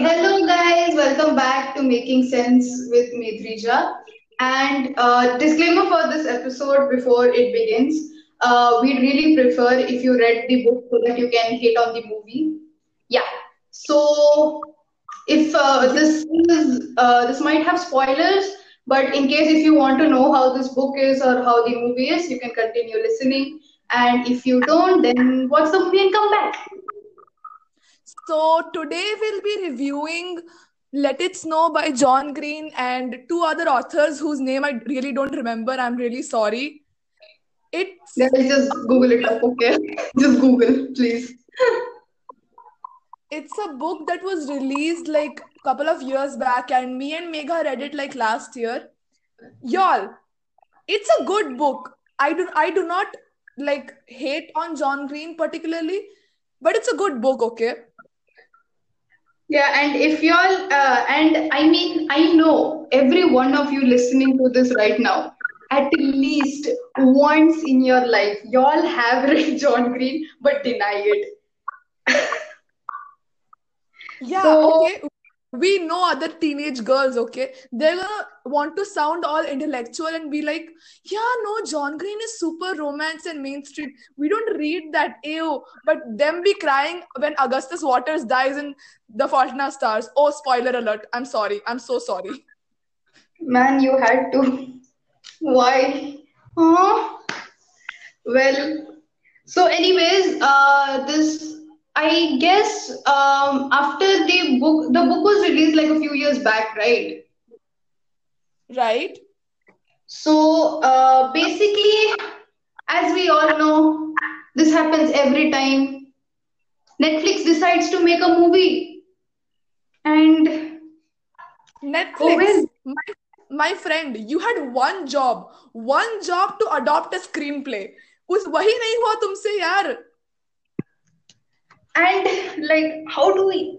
hello guys, welcome back to Making Sense with me, Drija. And uh, disclaimer for this episode before it begins. Uh, we really prefer if you read the book so that you can hate on the movie. Yeah. So if uh, this is uh, this might have spoilers, but in case if you want to know how this book is or how the movie is, you can continue listening. And if you don't, then watch the movie and come back. So today we'll be reviewing Let It Snow by John Green and two other authors whose name I really don't remember. I'm really sorry. It's Then just Google it up, okay? Just Google, please. it's a book that was released like a couple of years back and me and Megha read it like last year. Y'all, it's a good book. I do I do not like hate on John Green particularly, but it's a good book, okay? Yeah, and if y'all, uh, and I mean, I know every one of you listening to this right now, at least once in your life, y'all have read John Green but deny it. Yeah, So, okay. We know other teenage girls, okay? They're gonna want to sound all intellectual and be like, yeah, no, John Green is super romance and mainstream. We don't read that, ew. But them be crying when Augustus Waters dies in The Fault in Our Stars. Oh, spoiler alert. I'm sorry. I'm so sorry. man, you had to. Why? Oh, well, so anyways, uh, this I guess um, after the book, the book was released like a few years back, right? Right? So uh, basically, as we all know, this happens every time Netflix decides to make a movie, and oh Netflix, well, my, my friend, you had one job. One job to adopt a screenplay. उस वही नहीं हुआ तुमसे यार and like, how do we?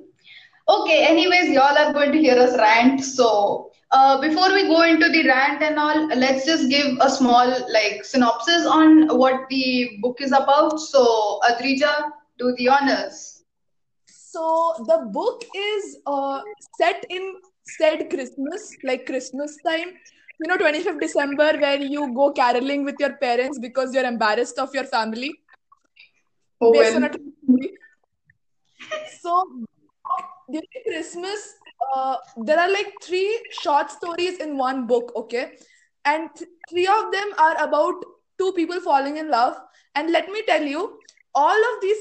Okay, anyways, y'all are going to hear us rant. So, uh, before we go into the rant and all, let's just give a small like synopsis on what the book is about. So, Adrija, do the honors. So the book is uh, set in said Christmas, like Christmas time. You know, 25th December, where you go caroling with your parents because you're embarrassed of your family, Oh based on a. So during Christmas, uh, there are like three short stories in one book, okay? And th- three of them are about two people falling in love. And let me tell you, all of these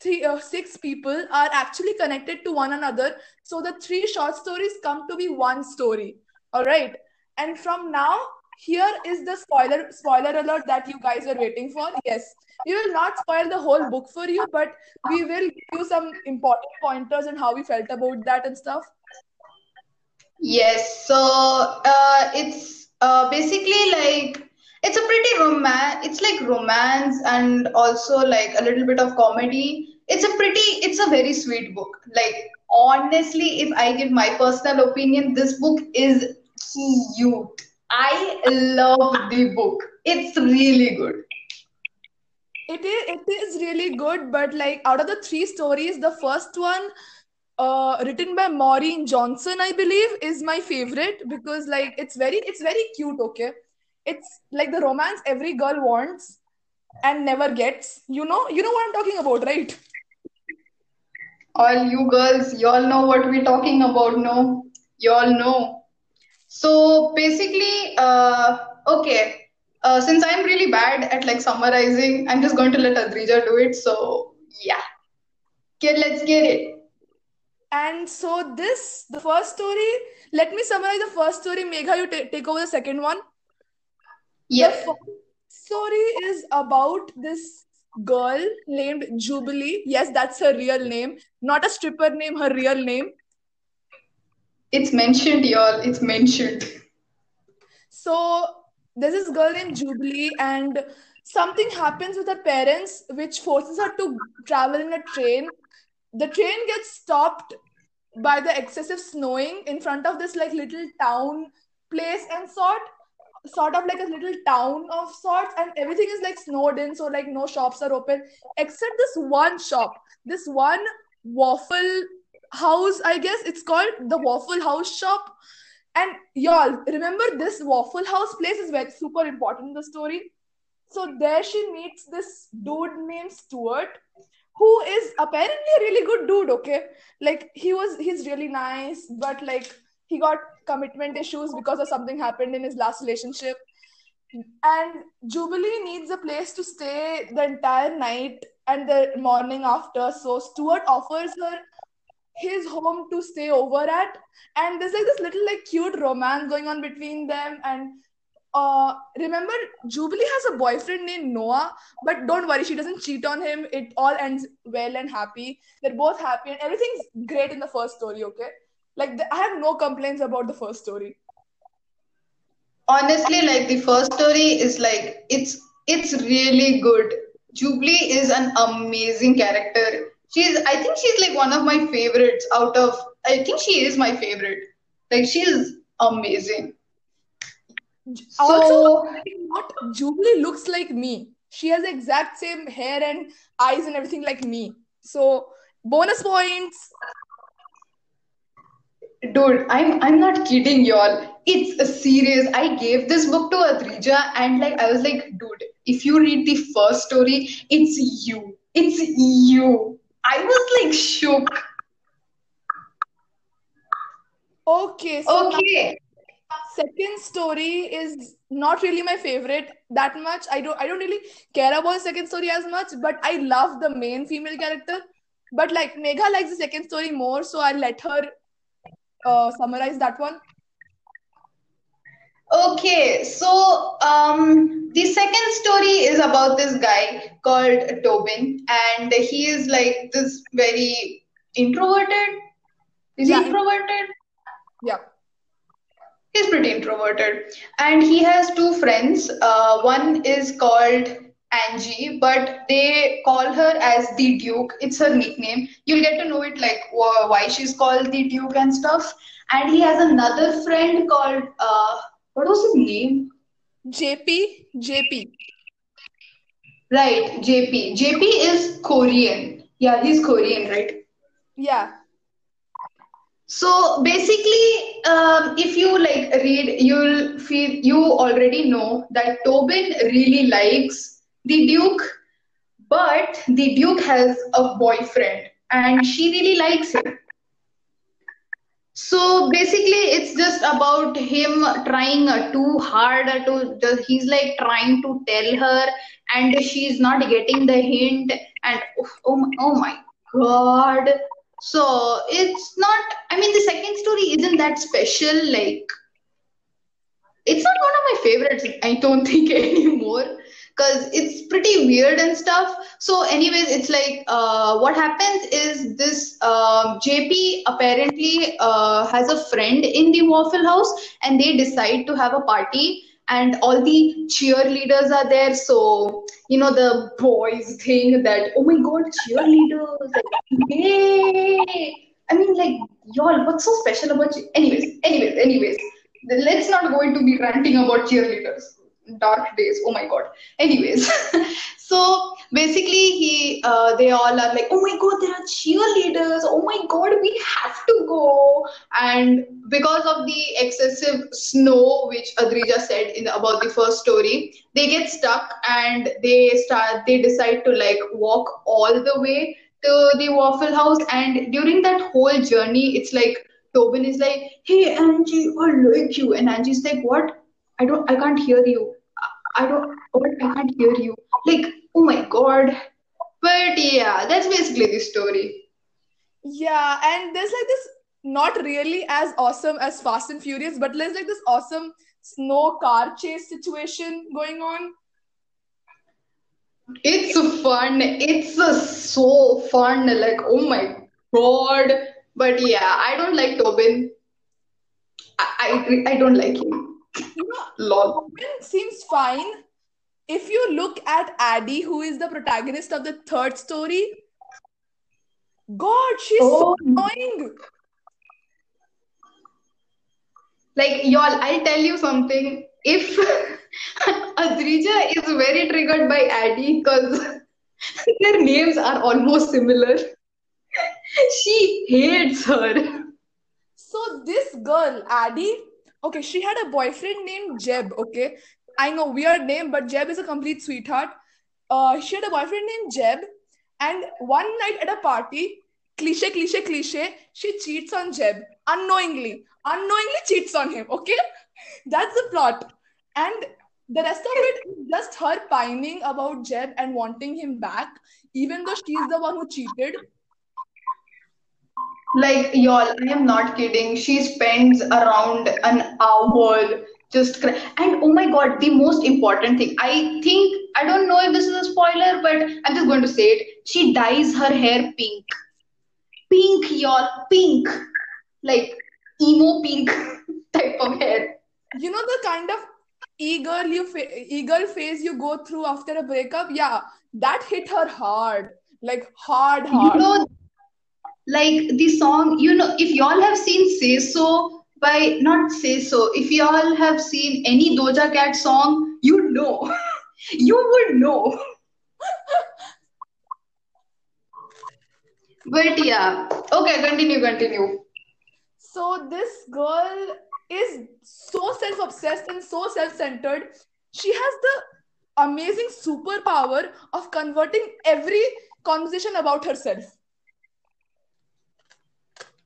three, uh, six people are actually connected to one another. So the three short stories come to be one story. All right. And from now, here is the spoiler spoiler alert that you guys were waiting for. Yes, we will not spoil the whole book for you, but we will give you some important pointers and how we felt about that and stuff. Yes, so uh, it's uh, basically like it's a pretty romance. It's like romance and also like a little bit of comedy. It's a pretty, it's a very sweet book. Like honestly, if I give my personal opinion, this book is cute. I love the book. It's really good. It is it is really good, but like out of the three stories, the first one, uh, written by Maureen Johnson, I believe, is my favorite because like it's very it's very cute. Okay, it's like the romance every girl wants and never gets. You know, you know what I'm talking about, right? All you girls, y'all know what we're talking about, no? Y'all know. So basically, uh, okay, uh, since I'm really bad at like summarizing, I'm just going to let Adrija do it. So yeah, okay, let's get it. And so this, the first story. Let me summarize the first story. Megha, you ta- take over the second one. The Yep, first story is about this girl named Jubilee. Yes, that's her real name, not a stripper name, her real name. It's mentioned, y'all. It's mentioned. So there's this girl named Jubilee, and something happens with her parents, which forces her to travel in a train. The train gets stopped by the excessive snowing in front of this like little town place and sort sort of like a little town of sorts and everything is like snowed in so like no shops are open except this one shop this one waffle house, I guess it's called the Waffle House shop. And y'all, remember this Waffle House place is very super important in the story. So there she meets this dude named Stuart, who is apparently a really good dude, okay? Like he was he's really nice, but like he got commitment issues because of something happened in his last relationship. And Jubilee needs a place to stay the entire night and the morning after. So Stuart offers her his home to stay over at. And there's like this little like cute romance going on between them. And uh remember jubilee has a boyfriend named noah but don't worry she doesn't cheat on him. It all ends well and happy. They're both happy and everything's great in the first story okay? Like the, i have no complaints about the first story. Honestly like the first story is like it's it's really good. Jubilee is an amazing character she's i think she's like one of my favorites out of i think she is my favorite. Like she's amazing. Also what jubilee looks like me. She has exact same hair and eyes and everything like me. So bonus points. Dude i'm i'm not kidding y'all. It's a serious i gave this book to adrija and like i was like dude if you read the first story it's you. It's you I was like shook. Okay, so Okay. second story is not really my favorite that much. I don't I don't really care about second story as much, but I love the main female character. But like Megha likes the second story more, so I'll let her uh, summarize that one. Okay, so um, the second story is about this guy called Tobin, and he is like this very introverted. Is he introverted? Yeah. He's pretty introverted, and he has two friends. Uh, one is called Angie, but they call her as the Duke. It's her nickname. You'll get to know it like wh- why she's called the Duke and stuff. And he has another friend called uh, what was his name? JP, JP. Right, JP. JP is Korean. Yeah, he's Korean, right? Yeah. So basically, um, if you like read, you'll feel you already know that Tobin really likes the Duke, but the Duke has a boyfriend and she really likes him. So basically, it's just about him trying uh, too hard uh, to. He's like trying to tell her, and she's not getting the hint. And oh my, oh my God. So it's not. I mean, the second story isn't that special. Like, it's not one of my favorites. I don't think anymore because it's pretty weird and stuff. So, anyways, it's like uh, what happens is this um, JP apparently uh, has a friend in the Waffle House, and they decide to have a party, and all the cheerleaders are there. So, you know, the boys think that, oh my God, cheerleaders, like, yay! I mean, like, y'all, what's so special about you? Anyways, anyways, anyways, let's not go into be ranting about cheerleaders dark days. Oh my god. Anyways so basically he uh, they all are like oh my god there are cheerleaders. Oh my god we have to go. And because of the excessive snow which adrija said in about the first story they get stuck and they start they decide to like walk all the way to the waffle house. And during that whole journey it's like tobin is like hey angie i like you? And angie's like what I don't, I can't hear you. I don't? I can't hear you. Like, oh my God. But yeah, that's basically the story. Yeah, and there's like this not really as awesome as Fast and Furious, but there's like this awesome snow car chase situation going on. It's fun. It's so fun. Like, oh my God. But yeah, I don't like Tobin. I, I, I don't like him. You know, Lol. Robin seems fine. If you look at Addie, who is the protagonist of the third story, God, she's so Oh. annoying. Like, y'all, I'll tell you something. If Adrija is very triggered by Addie because their names are almost similar. she hates her. So this girl, Addie, okay, she had a boyfriend named Jeb. Okay, I know weird name, but Jeb is a complete sweetheart. Uh, she had a boyfriend named Jeb, and one night at a party, cliche, cliche, cliche, she cheats on Jeb unknowingly. Unknowingly cheats on him. Okay, that's the plot, and the rest of it is just her pining about Jeb and wanting him back, even though she's the one who cheated. Like, y'all, I am not kidding. She spends around an hour just cry. And oh my God, the most important thing. I think, I don't know if this is a spoiler, but I'm just going to say it. She dyes her hair pink. Pink, y'all, pink. Like emo pink type of hair. You know the kind of eager you fa- eager phase you go through after a breakup? Yeah, that hit her hard. Like hard, You hard. know, like the song, you know, if y'all have seen Say So by, not Say So, if y'all have seen any Doja Cat song, you know. You would know. But yeah, okay, continue, continue. So this girl is so self-obsessed and so self-centered. She has the amazing superpower of converting every conversation about herself.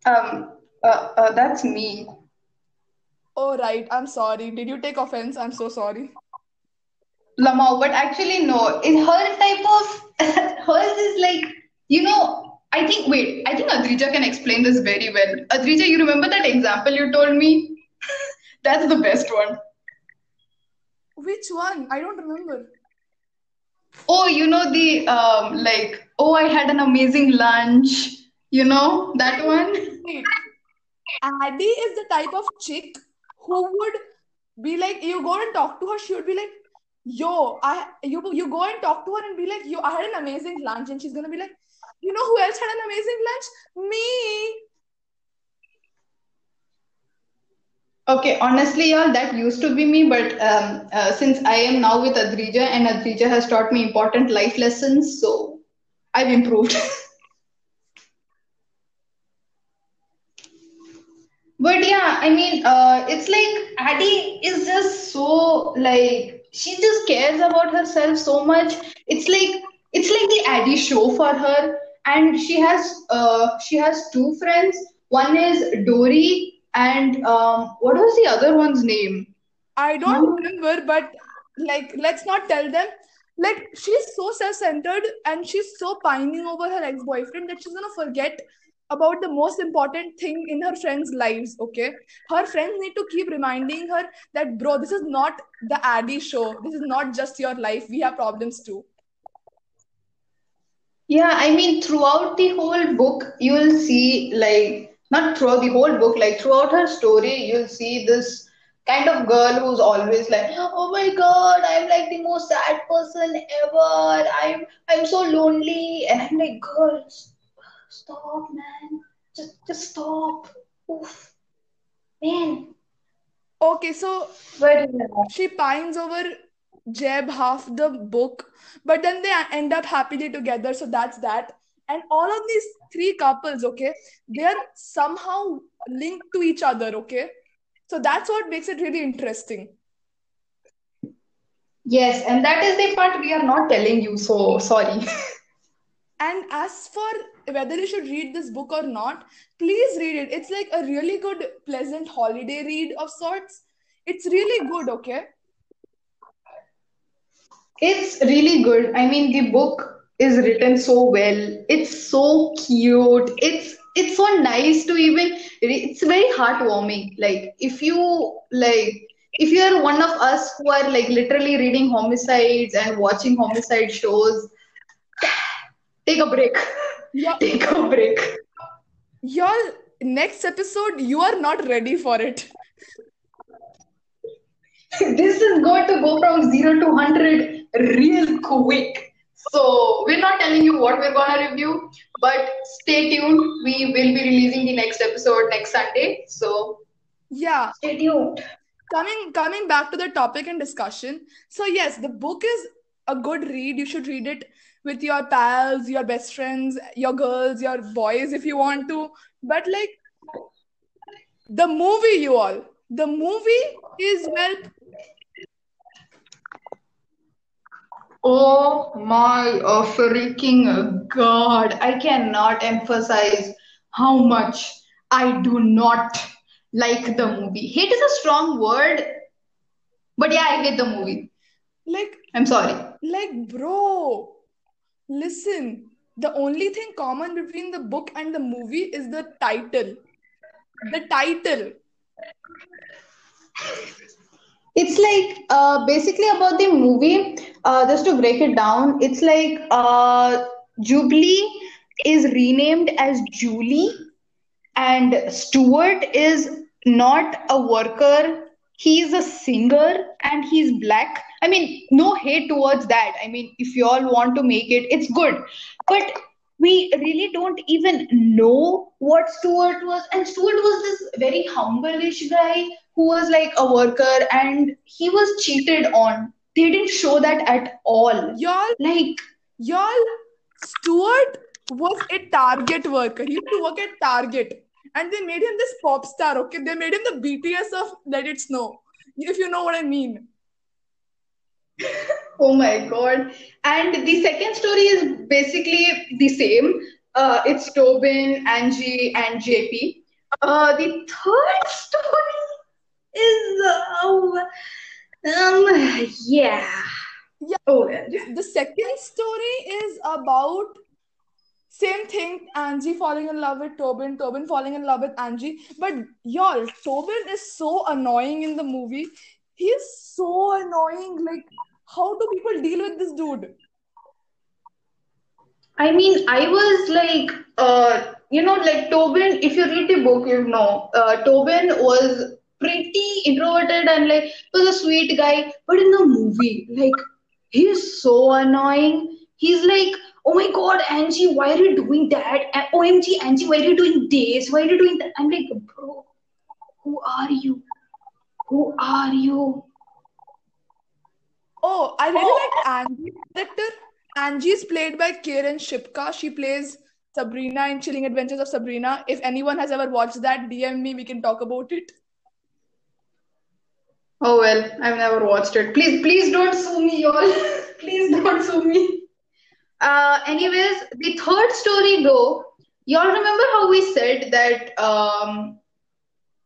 Um, uh, uh, that's me. Oh right, I'm sorry. Did you take offense? I'm so sorry. Lamau, but actually no. In her type of hers is like, you know, I think wait, I think Adrija can explain this very well. Adrija, you remember that example you told me? That's the best one. Which one? I don't remember. Oh, you know the um like, oh, I had an amazing lunch. You know that one? Wait, Addie is the type of chick who would be like, you go and talk to her, she would be like, yo, I you you go and talk to her and be like, yo, I had an amazing lunch, and she's gonna be like, you know who else had an amazing lunch? Me. Okay, honestly, y'all, that used to be me, but um, uh, since I am now with Adrija and Adrija has taught me important life lessons, so I've improved. But yeah, I mean, uh, it's like Addie is just so like she just cares about herself so much. It's like it's like the Addie show for her, and she has uh she has two friends. One is Dory, and um, what was the other one's name? I don't remember, but like, let's not tell them. Like, she's so self-centered and she's so pining over her ex-boyfriend that she's gonna forget about the most important thing in her friends' lives. Okay, her friends need to keep reminding her that, bro, this is not the Addie show. This is not just your life. We have problems too. Yeah, I mean, throughout the whole book, you'll see, like, not throughout the whole book, like, throughout her story, you'll see this kind of girl who's always like, oh my God, I'm like the most sad person ever. I'm I'm so lonely. And I'm like, girls, stop, man. Just just stop. Oof, man. Okay, so But she pines over Jeb half the book, but then they end up happily together. So that's that. And all of these three couples, okay, they are somehow linked to each other, okay? So that's what makes it really interesting. Yes, and that is the part we are not telling you, so sorry. And as for whether you should read this book or not, please read it. It's like a really good, pleasant holiday read of sorts. It's really good, okay? It's really good. I mean, the book is written so well. It's so cute. It's it's so nice to even it's very heartwarming. Like if you like if you are one of us who are like literally reading homicides and watching homicide shows, take a break. Yeah, Take a break. y'all, next episode, you are not ready for it. This is going to go from zero to 100 real quick. So, we're not telling you what we're going to review, but stay tuned. We will be releasing the next episode next Sunday. So, Yeah, stay tuned. coming coming back to the topic and discussion so yes the book is a good read you should read it with your pals, your best friends, your girls, your boys if you want to. But like the movie, you all, the movie is well. Oh my oh, freaking god. I cannot emphasize how much I do not like the movie. Hate is a strong word, but yeah, I hate the movie. Like, I'm sorry. like, bro, listen. The only thing common between the book and the movie is the title. The title. It's like uh, basically about the movie. Uh, just to break it down, it's like uh, Jubilee is renamed as Julie, and Stuart is not a worker. He's a singer and he's black. I mean, no hate towards that. I mean, if you all want to make it, it's good. But we really don't even know what Stuart was. And Stuart was this very humble-ish guy who was like a worker and he was cheated on. They didn't show that at all. Y'all, Like, y'all, Stuart was a Target worker. He used to work at Target. And they made him this pop star, okay? They made him the BTS of Let It Snow. If you know what I mean. oh my God. And the second story is basically the same. Uh, it's Tobin, Angie, and JP. Uh, the third story is, uh, um, yeah. Yeah. Oh, yeah. The second story is about same thing Angie falling in love with Tobin, Tobin falling in love with Angie. But y'all, Tobin is so annoying in the movie. He is so annoying. Like, how do people deal with this dude? I mean, I was like, uh, you know, like Tobin, if you read the book, you know, uh, Tobin was pretty introverted and like was a sweet guy. But in the movie, like, he is so annoying. He's like, oh my God, Angie, why are you doing that? OMG, Angie, why are you doing this? Why are you doing that? I'm like, bro, who are you? Who are you? Oh, I really like Angie's character. Angie is played by Kiernan Shipka. She plays Sabrina in Chilling Adventures of Sabrina. If anyone has ever watched that, DM me, we can talk about it. Oh well, I've never watched it. Please, please don't sue me, y'all. please don't sue me. Uh, anyways, the third story though, y'all remember how we said that um,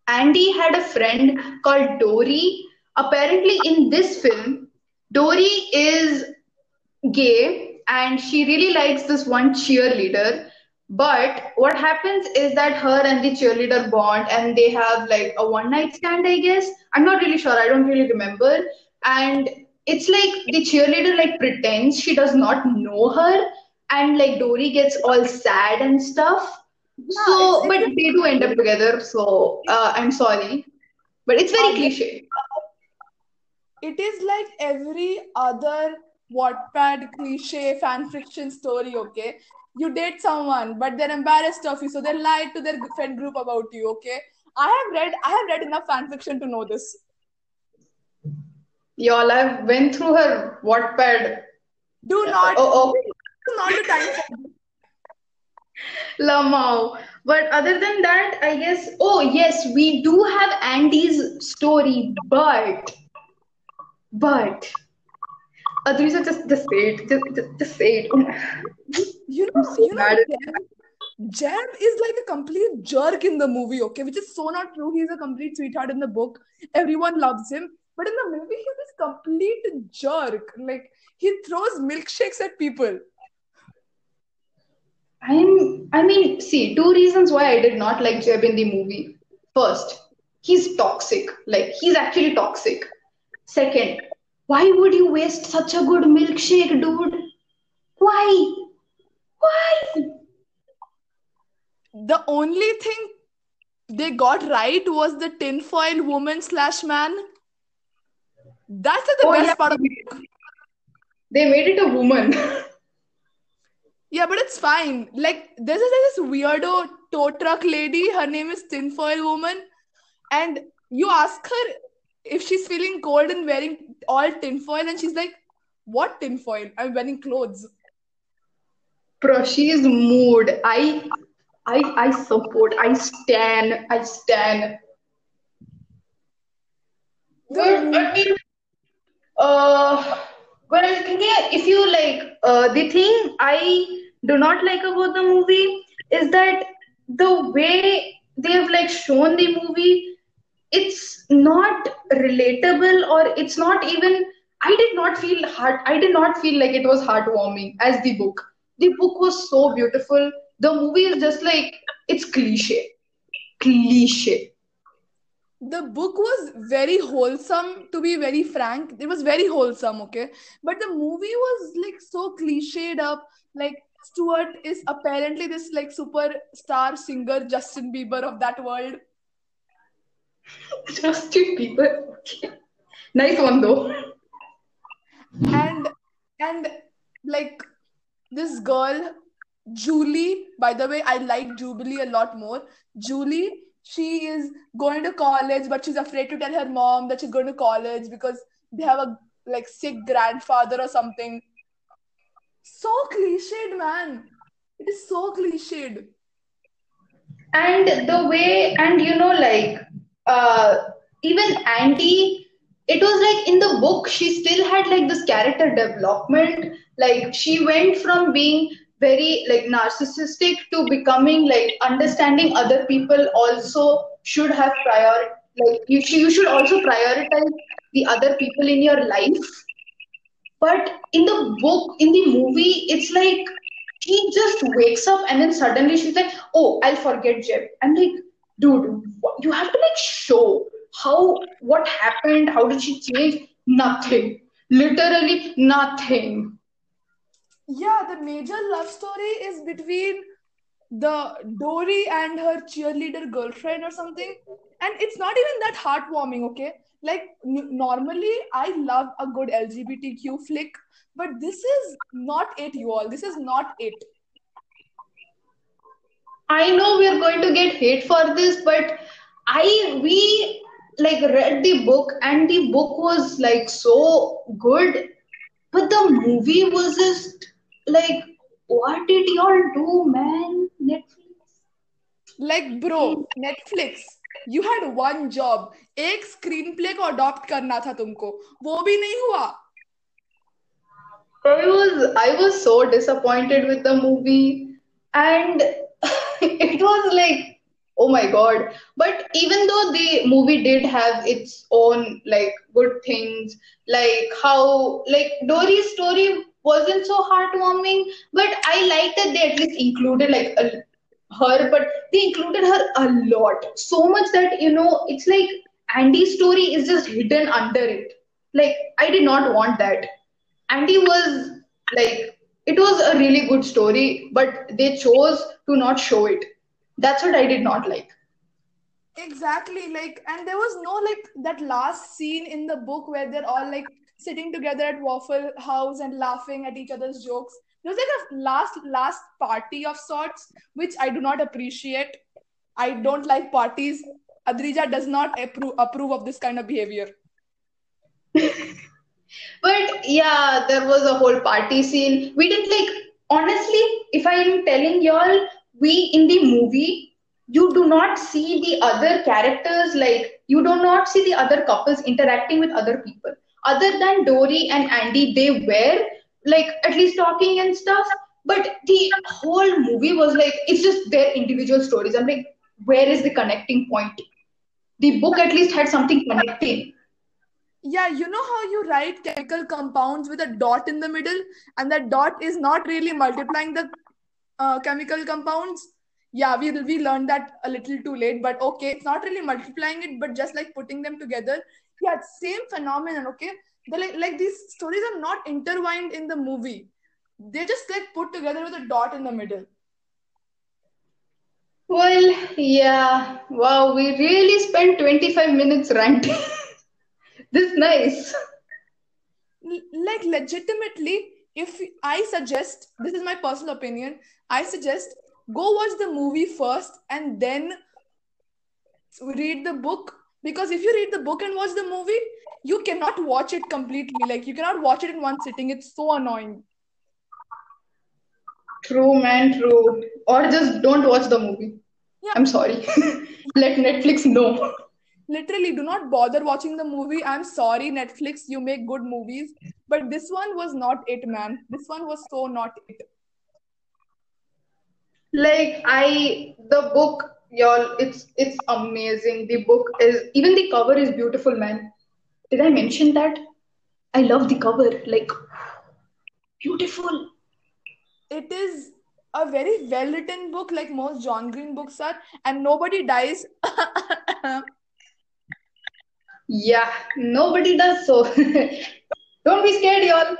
Andy had a friend called Dory? Apparently, in this film, Dory is gay and she really likes this one cheerleader. But what happens is that her and the cheerleader bond and they have like a one night stand, I guess. I'm not really sure, I don't really remember. And it's like the cheerleader like pretends she does not know her and like Dory gets all sad and stuff. So, but they do end up together, so uh, I'm sorry. But it's very cliche. It is like every other Wattpad cliche fan fiction story, okay? You date someone, but they're embarrassed of you, so they lie to their friend group about you, okay? I have read I have read enough fan fiction to know this. Y'all, I've went through her Wattpad. Do not Oh, oh. is not the time. Lamau. But other than that, I guess, oh yes, we do have Andy's story, but, but, Adrija, just, just say it, just, just, just say it. You know, so you know, mad at- Jam, Jam is like a complete jerk in the movie, okay? Which is so not true. He's a complete sweetheart in the book. Everyone loves him. But in the movie, he's this complete jerk. Like, he throws milkshakes at people. I'm, I mean, see, two reasons why I did not like Jeb in the movie. First, he's toxic. Like, he's actually toxic. Second, why would you waste such a good milkshake, dude? Why? Why? The only thing they got right was the tinfoil woman slash man. That's the Oh, best yeah. part of book. They made it a woman. Yeah, but it's fine. Like there's this, this weirdo tow truck lady. Her name is Tinfoil Woman, and you ask her if she's feeling cold and wearing all tinfoil, and she's like, "What tinfoil? I'm wearing clothes." Prashi's mood. I I I support. I stand. I stand. But I mean, uh, yeah, if you like, uh, the thing I do not like about the movie is that the way they've like shown the movie, it's not relatable or it's not even. I did not feel heart. I did not feel like it was heartwarming as the book. The book was so beautiful. The movie is just like it's cliche, cliche. The book was very wholesome, to be very frank. It was very wholesome, okay? But the movie was like so cliched up. Like Stuart is apparently this like superstar singer, Justin Bieber of that world. Justin Bieber. Okay. Nice one though. And and like this girl, Julie, by the way, I like Jubilee a lot more. Julie, she is going to college, but she's afraid to tell her mom that she's going to college because they have a like sick grandfather or something. So cliched, man. It is so cliched. And the way, and you know, like, uh, even Andy, it was like in the book, she still had like this character development. Like, she went from being very like narcissistic to becoming like understanding other people also should have prior like you, sh- you should also prioritize the other people in your life But in the book, in the movie, it's like she just wakes up and then suddenly she's like, "Oh, I'll forget Jeb." I'm like, dude, you have to like show how what happened. How did she change? Nothing. Literally nothing. Yeah, the major love story is between the Dory and her cheerleader girlfriend or something. And it's not even that heartwarming, okay? Like, n- normally, I love a good LGBTQ flick, but this is not it, you all. This is not it. I know we are going to get hate for this, but I we like read the book and the book was like so good, but the movie was just like, what did y'all do, man? Netflix. Like, bro, Netflix, you had one job. एक screenplay को adopt करना था तुमको वो भी नहीं हुआ I was I was so disappointed with the movie, and it was like, oh my God. But even though the movie did have its own like good things, like how like Dory's story wasn't so heartwarming, but I liked that they at least included like a, her, but they included her a lot, so much that you know it's like Andy's story is just hidden under it. Like I did not want that. Andy was like, it was a really good story, but they chose to not show it. That's what I did not like. Exactly, like, and there was no like that last scene in the book where they're all like sitting together at Waffle House and laughing at each other's jokes. There was like a last last party of sorts, which I do not appreciate. I don't like parties. Adrija does not approve approve of this kind of behavior. But yeah, there was a whole party scene. We did like, honestly, if I'm telling y'all, we in the movie, you do not see the other characters, like, you do not see the other couples interacting with other people. Other than Dory and Andy, they were like at least talking and stuff. But the whole movie was like, it's just their individual stories. I'm like, where is the connecting point? The book at least had something connecting. Yeah, you know how you write chemical compounds with a dot in the middle, and that dot is not really multiplying the uh, chemical compounds? Yeah, we we learned that a little too late, but okay, it's not really multiplying it, but just like putting them together. Yeah, same phenomenon. Okay, they like like these stories are not intertwined in the movie. They just like put together with a dot in the middle. Well, yeah. Wow, we really spent 25 minutes ranting. This nice. Like legitimately if i suggest this is my personal opinion i suggest go watch the movie first and then read the book because if you read the book and watch the movie you cannot watch it completely like you cannot watch it in one sitting it's so annoying True, man, true. Or just don't watch the movie. Yeah. I'm sorry. Let Netflix know. Literally, do not bother watching the movie. I'm sorry, Netflix, you make good movies. But this one was not it, man. This one was so not it. Like I, the book, y'all, it's it's amazing. The book is even the cover is beautiful, man. Did I mention that? I love the cover. Like beautiful. It is a very well written book, like most John Green books are, and nobody dies. Yeah, nobody does so. Don't be scared, y'all.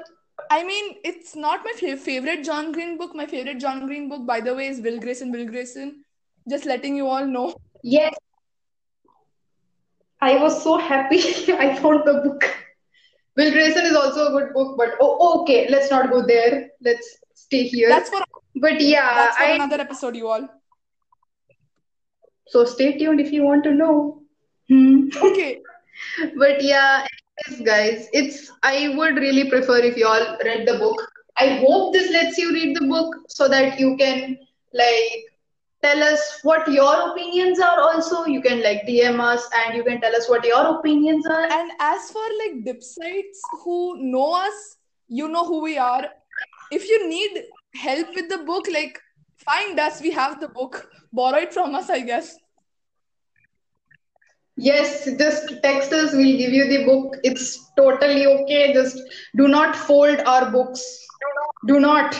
I mean, it's not my fa- favorite John Green book. My favorite John Green book, by the way, is Will Grayson. Will Grayson. Just letting you all know. Yes, I was so happy I found the book. Will Grayson is also a good book, but oh, okay, let's not go there. Let's stay here. That's for But yeah, that's for I another episode, you all. so stay tuned if you want to know. Hmm. Okay. But yeah, anyways, guys, it's I would really prefer if you all read the book. I hope this lets you read the book so that you can like tell us what your opinions are also. You can like DM us and you can tell us what your opinions are. And as for like dipsites who know us, you know who we are. If you need help with the book, like find us. We have the book. Borrow it from us, I guess. Yes, just text us, we'll give you the book. It's totally okay. Just do not fold our books. Do not.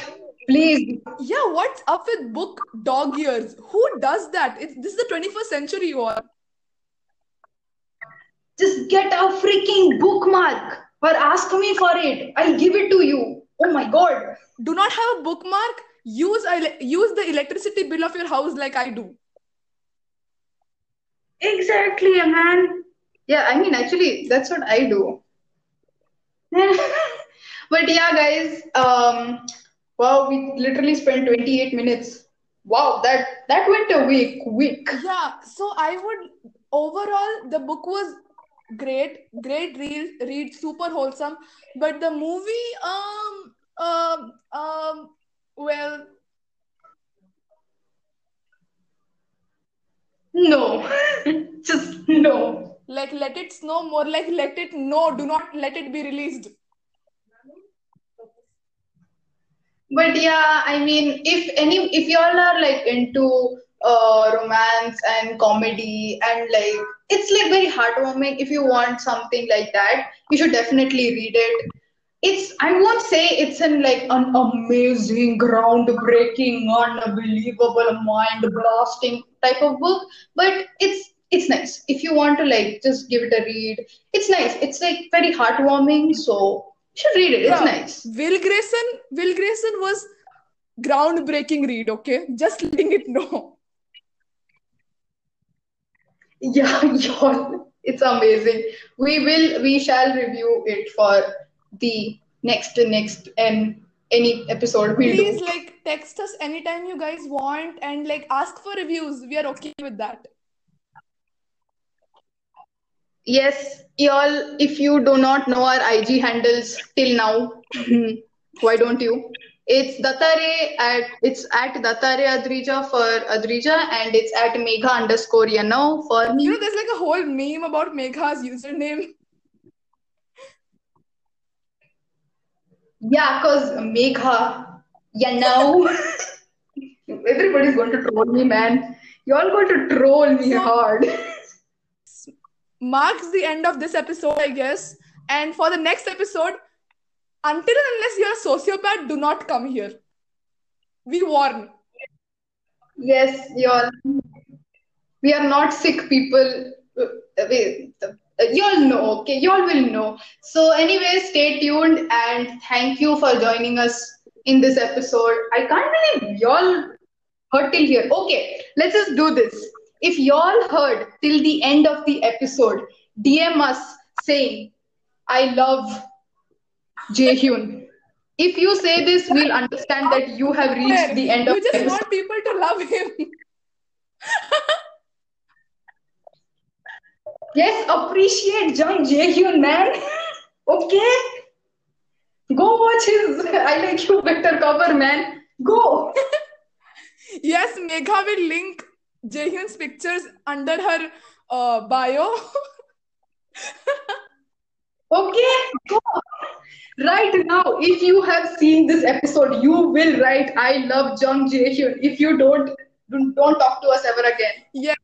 Please. Yeah, what's up with book dog ears? Who does that? It's this is the 21st century, you all. Just get a freaking bookmark or ask me for it. I'll give it to you. Oh my god. Do not have a bookmark. Use a, use the electricity bill of your house like I do. Exactly, man. Yeah, I mean, actually, that's what I do. But yeah, guys, um, wow, we literally spent 28 minutes. Wow, that that went a week, quick. Yeah, so I would overall the book was great, great read, read, super wholesome. But the movie, um, um, um, well, No, just no. like let it snow more, like let it no, do not let it be released. But yeah, I mean, if any, if y'all are like into uh, romance and comedy and like, it's like very heartwarming. If you want something like that, you should definitely read it. It's, I won't say it's an like an amazing, groundbreaking, unbelievable, mind blasting type of book, but it's it's nice. If you want to like just give it a read, it's nice. It's like very heartwarming, so you should read it. It's Yeah. nice. Will Grayson, Will Grayson was groundbreaking read, okay? Just letting it know. Yeah, y'all, it's amazing. We will, we shall review it for the next, next, and any episode we'll Please do. like text us anytime you guys want and like ask for reviews. We are okay with that. Yes, y'all, if you do not know our IG handles till now, why don't you? It's Datare at it's at Datare Adrija for Adrija and it's at Megha underscore Yanau for You know, there's like a whole meme about Megha's username. Yeah, cause Megha Yanau. Everybody's going to troll me, man. Y'all going to troll me hard. Marks the end of this episode, I guess. And for the next episode, until unless you're a sociopath, do not come here. We warn. Yes, y'all. We are not sick people. Uh, uh, Y'all know, okay? Y'all will know. So, anyway, stay tuned and thank you for joining us in this episode. I can't believe y'all heard till here. Okay, let's just do this. If y'all heard till the end of the episode, DM us saying, I love Jaehyun. If you say this, we'll understand that you have reached the end of you the just episode. want people to love him. Yes, appreciate Jung Jaehyun, man. Okay. Go watch his I Like You Better cover, man. Go. Yes, Megha will link Jaehyun's pictures under her uh, bio. Okay, go. Right now, if you have seen this episode, you will write, I love Jung Jae-hyun. If you don't, don't talk to us ever again. yeah.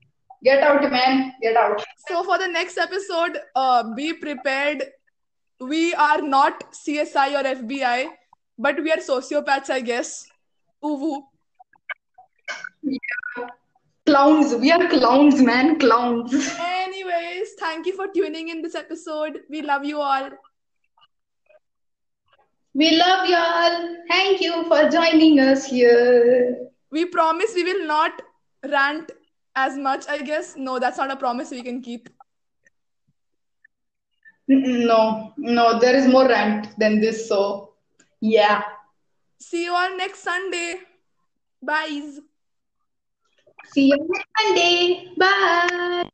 Get out, man. Get out. So for the next episode, uh, be prepared. We are not CSI or FBI, but we are sociopaths, I guess. Ooh, woo. Clowns. We are clowns, man. Clowns. Anyways, thank you for tuning in this episode. We love you all. We love y'all. Thank you for joining us here. We promise we will not rant as much, I guess. No, that's not a promise we can keep. No, no, there is more rant than this. So, yeah. See you all next Sunday. Bye. See you next Monday. Bye.